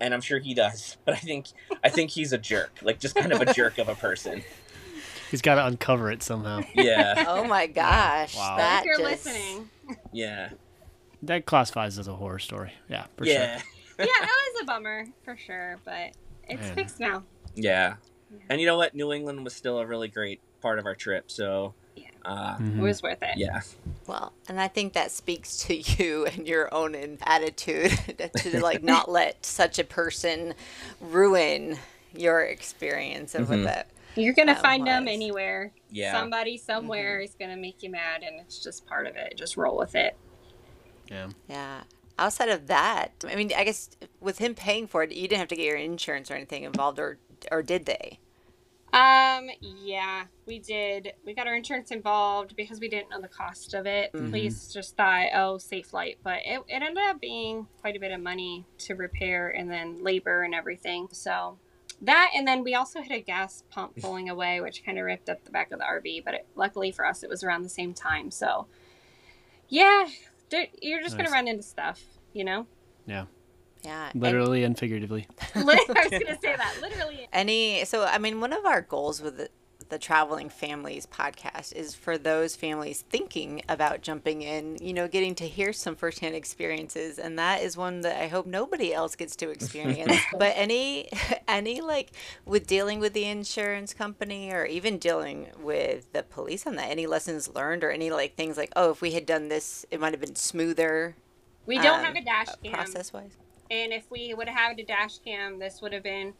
and I'm sure he does. But I think I think he's a jerk, like just kind of a jerk of a person. He's got to uncover it somehow. Yeah, Oh my gosh. Wow. That if you're just- listening. yeah, That classifies as a horror story. Yeah, for yeah, sure. yeah, it was a bummer for sure, but it's Man. fixed now. yeah. And you know what? New England was still a really great part of our trip. So, Yeah. uh, It Mhm. was worth it. yeah. Well, and I think that speaks to you and your own attitude to like not let such a person ruin your experience of Mhm. what that. You're gonna That find them anywhere. Yeah. Somebody somewhere is gonna make you mad, and it's just part of it. Just roll with it. Yeah. Yeah. Outside of that, I mean, I guess with him paying for it, you didn't have to get your insurance or anything involved, or or did they? Um, yeah, we did. We got our insurance involved because we didn't know the cost of it. Mhm. Police just thought, oh, safe flight, but it, it ended up being quite a bit of money to repair and then labor and everything. So that, and then we also hit a gas pump pulling away, which kind of ripped up the back of the RV. But it, luckily for us, it was around the same time. So yeah, there- you're just Nice. gonna run into stuff, you know. Yeah. Yeah. Literally and figuratively. I was gonna say that literally. Any so I mean one of our goals with the, traveling families podcast is for those families thinking about jumping in, you know, getting to hear some firsthand experiences and that is one that I hope nobody else gets to experience. but any any like with dealing with the insurance company or even dealing with the police on that, any lessons learned or any like things like, oh, if we had done this, it might have been smoother We don't um, have a dash cam. process wise. And if we would have had a dash cam, this would have been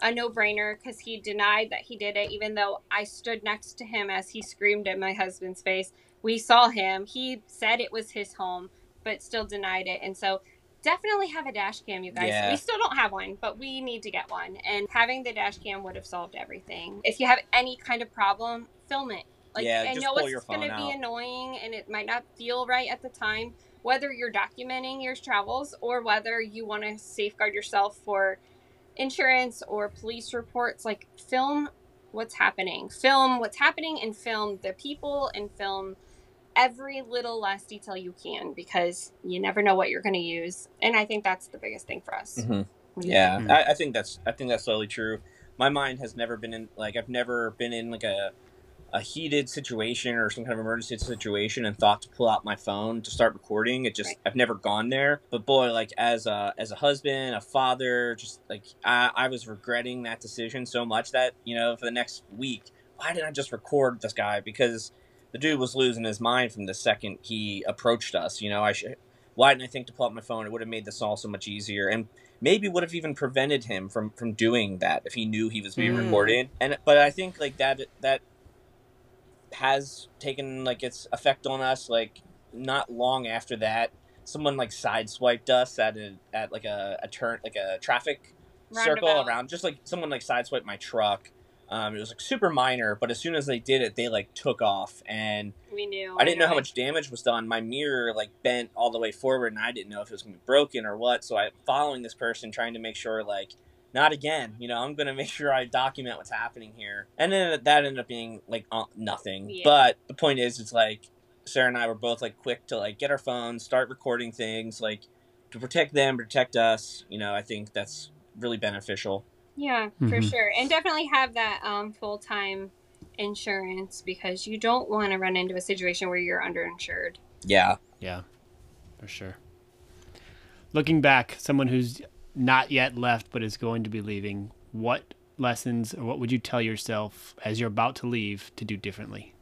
a no brainer because he denied that he did it, even though I stood next to him as he screamed at my husband's face. We saw him. He said it was his home, but still denied it. And so definitely have a dash cam, you guys. Yeah. We still don't have one, but we need to get one. And having the dash cam would have solved everything. If you have any kind of problem, film it. Like Yeah, I just know it's gonna be annoying and it might not feel right at the time, whether you're documenting your travels or whether you want to safeguard yourself for insurance or police reports like film what's happening film what's happening and film the people and film every little last detail you can because you never know what you're going to use and i think that's the biggest thing for us Mhm. What do you Yeah, Mhm. I, I think that's I think that's totally true. My mind has never been in like I've never been in like a a heated situation or some kind of emergency situation and thought to pull out my phone to start recording. It just Right. I've never gone there. But boy, like as a as a husband, a father, just like I, I was regretting that decision so much that you know for the next week, why didn't I just record this guy? Because the dude was losing his mind from the second he approached us. You know, I should. Why didn't I think to pull out my phone? It would have made this all so much easier, and maybe would have even prevented him from from doing that if he knew he was being Mm. recorded. And but I think like that that has taken like its effect on us. Like not long after that, someone like sideswiped us at a at like a, a turn like a traffic circle around. Just like someone like sideswiped my truck. Um, it was like super minor, but as soon as they did it, they like took off, and We knew. I didn't know how much damage was done. My mirror like bent all the way forward, and I didn't know if it was gonna be broken or what. So I'm following this person, trying to make sure like not again. You know, I'm gonna make sure I document what's happening here. And then that ended up being like uh, nothing. Yeah. But the point is, it's like Sarah and I were both like quick to like get our phones, start recording things, like to protect them, protect us. You know, I think that's really beneficial. Yeah, for Mhm. sure. And definitely have that um, full time insurance because you don't want to run into a situation where you're underinsured. Yeah. Yeah, for sure. Looking back, someone who's not yet left but is going to be leaving, what lessons or what would you tell yourself as you're about to leave to do differently?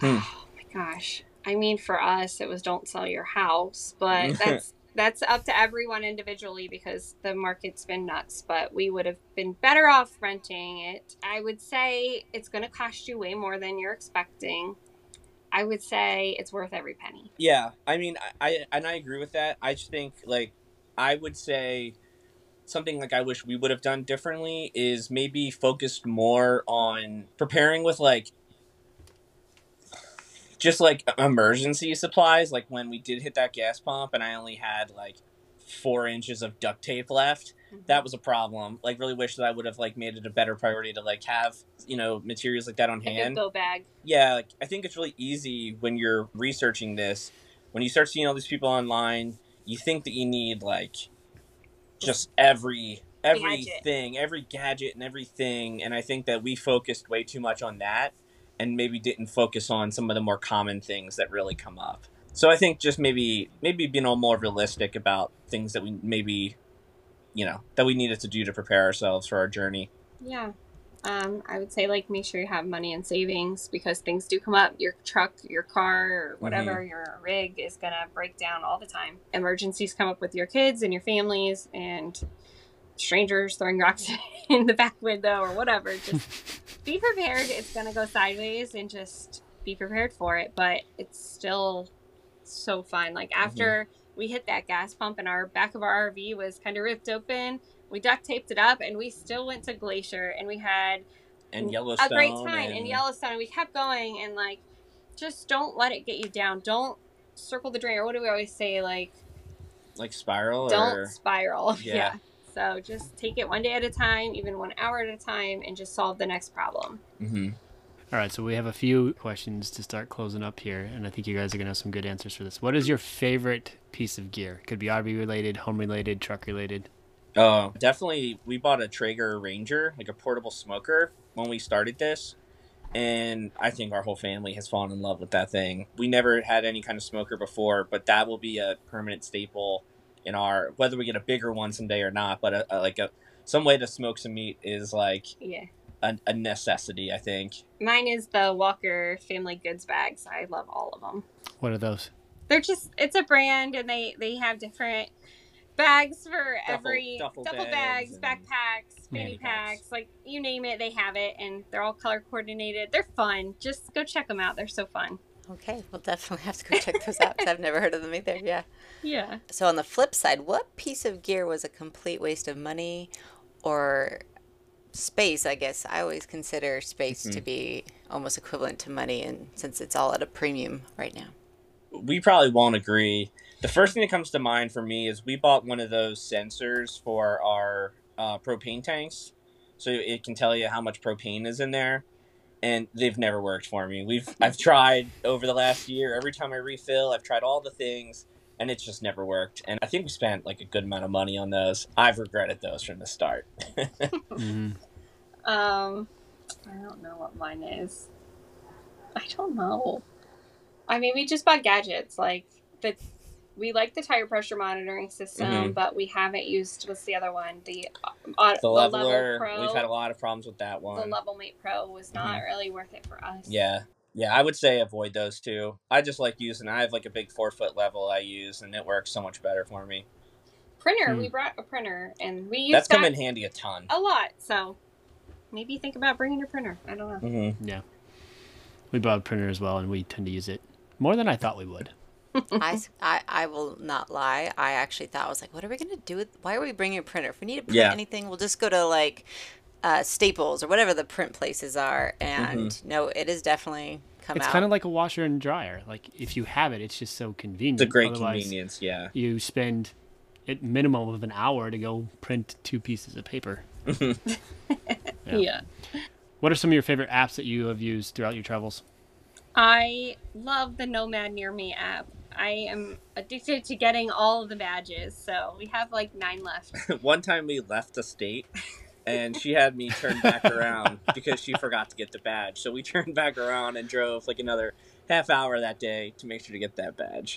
Hmm. Oh my gosh. I mean, for us, it was don't sell your house, but that's that's up to everyone individually because the market's been nuts. But we would have been better off renting it. I would say it's going to cost you way more than you're expecting. I would say it's worth every penny. Yeah, I mean, I, I and I agree with that. I just think like I would say something like I wish we would have done differently is maybe focused more on preparing with like just like emergency supplies. Like when we did hit that gas pump, and I only had like four inches of duct tape left. Mm-hmm. That was a problem. Like, really wish that I would have like made it a better priority to like have you know materials like that on Like hand go bag. yeah, like I think it's really easy when you're researching this. When you start seeing all these people online, you think that you need like just every everything, every gadget and everything, and I think that we focused way too much on that and maybe didn't focus on some of the more common things that really come up. So I think just maybe maybe being all more realistic about things that we maybe you know that we needed to do to prepare ourselves for our journey. Yeah. Um, I would say like make sure you have money in savings because things do come up. Your truck, your car, or whatever your rig is gonna break down all the time. Emergencies come up with your kids and your families and strangers throwing rocks in the back window or whatever. Just be prepared. It's gonna go sideways and just be prepared for it. But it's still so fun. Like after we hit that gas pump and our back of our RV was kind of ripped open we duct taped it up and we still went to glacier and we had And Yellowstone a great time in yellowstone we kept going and like just don't let it get you down don't circle the drain or what do we always say like like spiral don't or spiral Yeah. yeah. so just take it one day at a time even one hour at a time and just solve the next problem Mhm. All right, so we have a few questions to start closing up here, and I think you guys are going to have some good answers for this. What is your favorite piece of gear? Could be RV related, home related, truck related. Oh, definitely. We bought a Traeger Ranger, like a portable smoker, when we started this, and I think our whole family has fallen in love with that thing. We never had any kind of smoker before, but that will be a permanent staple in our whether we get a bigger one someday or not. But a, a, like a some way to smoke some meat is like yeah a, a necessity. I think. mine is the walker family goods bags i love all of them What are those? they're just it's a brand and they they have different bags for Duffel- every duffel duffel, bags bags, backpacks fanny fanny packs. packs like you name it they have it and they're all color coordinated they're fun just go check them out they're so fun Okay, we'll definitely have to go check those out 'cause I've never heard of them either. Yeah. yeah So on the flip side, what piece of gear was a complete waste of money or space? I guess I always consider space to mm-hmm. be almost equivalent to money, and since it's all at a premium right now. we probably won't agree. The first thing that comes to mind for me is we bought one of those sensors for our uh, propane tanks, so it can tell you how much propane is in there, and they've never worked for me. We've I've tried over the last year. Every time I refill, I've tried all the things, and it's just never worked. And I think we spent like a good amount of money on those. I've regretted those from the start. hmm um i don't know what mine is I don't know. I mean, we just bought gadgets like the. We like the tire pressure monitoring system, Mhm. but we haven't used what's the other one? The uh, The Level leveler, Pro. we've had a lot of problems with that one. the one. Level Mate Pro was not Mhm. really worth it for us. Yeah. Yeah, I would say avoid those two. I just like using I have like a big four foot level I use and it works so much better for me. Printer. Hmm. We brought a printer, and we used That's come in handy a ton. a lot. So maybe think about bringing a printer. I don't know. Mm-hmm. Yeah. We bought a printer as well, and we tend to use it more than I thought we would. I, s- I- I will not lie. I actually thought I was like, what are we gonna do with? Why are we bringing a printer? If we need to print Yeah. anything, we'll just go to like uh, Staples or whatever the print places are. And no, it is definitely come It's out. kind of like a washer and dryer. Like if you have it, it's just so convenient. It's a great Otherwise, convenience, yeah. You spend at minimum of an hour to go print two pieces of paper. Yeah. yeah. What are some of your favorite apps that you have used throughout your travels? I love the Nomad Near Me app. I am addicted to getting all of the badges, so we have like nine left. One time we left the state and she had me turn back around because she forgot to get the badge. So we turned back around and drove like another half hour that day to make sure to get that badge.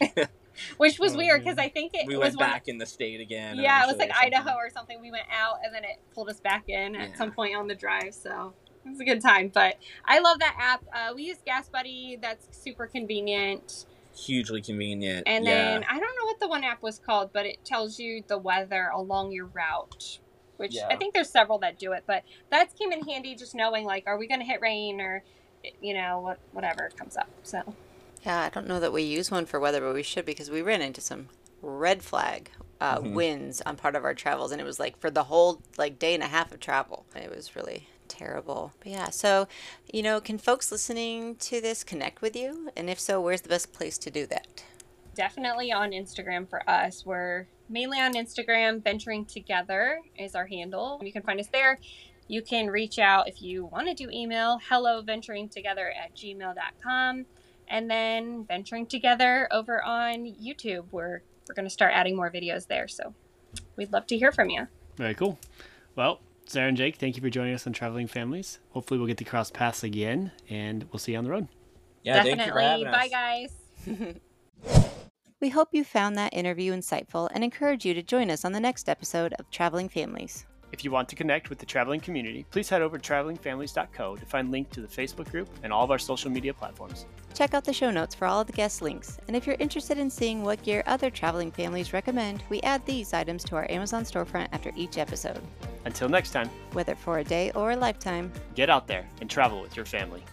Which was weird because I think it we was went one- back in the state again. yeah, it was like or. Idaho or something. We went out and then it pulled us back in at Yeah. some point on the drive. So it was a good time. But I love that app. Uh, we use GasBuddy. That's super convenient. Hugely convenient. And yeah. then I don't know what the one app was called, but it tells you the weather along your route. Which Yeah. I think there's several that do it, but that came in handy just knowing like, are we going to hit rain or, you know, what whatever comes up. So Yeah, I don't know that we use one for weather, but we should because we ran into some red flag uh, Mhm. winds on part of our travels, and it was like for the whole like day and a half of travel. It was really terrible. But yeah, so you know, can folks listening to this connect with you? And if so, where's the best place to do that? definitely on Instagram for us. We're mainly on Instagram. Venturing Together is our handle. You can find us there. You can reach out if you want to do email, hello venturing together at gmail.com. And then venturing together over on YouTube. We're we're gonna start adding more videos there. So we'd love to hear from you. Very cool. Well, Sarah and Jake, thank you for joining us on Traveling Families. Hopefully, we'll get to cross paths again, and we'll see you on the road. yeah, thank you for Definitely. Bye guys. We hope you found that interview insightful and encourage you to join us on the next episode of Traveling Families. If you want to connect with the traveling community, please head over to travelingfamilies.co to find link to the Facebook group and all of our social media platforms. Check out the show notes for all of the guest links. And if you're interested in seeing what gear other traveling families recommend, we add these items to our Amazon storefront after each episode. Until next time, Whether for a day or a lifetime, get out there and travel with your family.